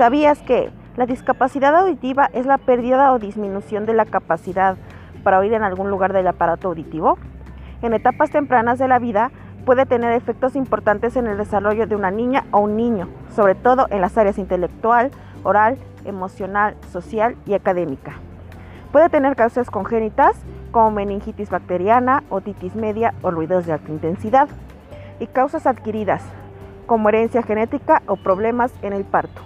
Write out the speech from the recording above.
¿Sabías que la discapacidad auditiva es la pérdida o disminución de la capacidad para oír en algún lugar del aparato auditivo? En etapas tempranas de la vida puede tener efectos importantes en el desarrollo de una niña o un niño, sobre todo en las áreas intelectual, oral, emocional, social y académica. Puede tener causas congénitas como meningitis bacteriana, otitis media o ruidos de alta intensidad y causas adquiridas como herencia genética o problemas en el parto.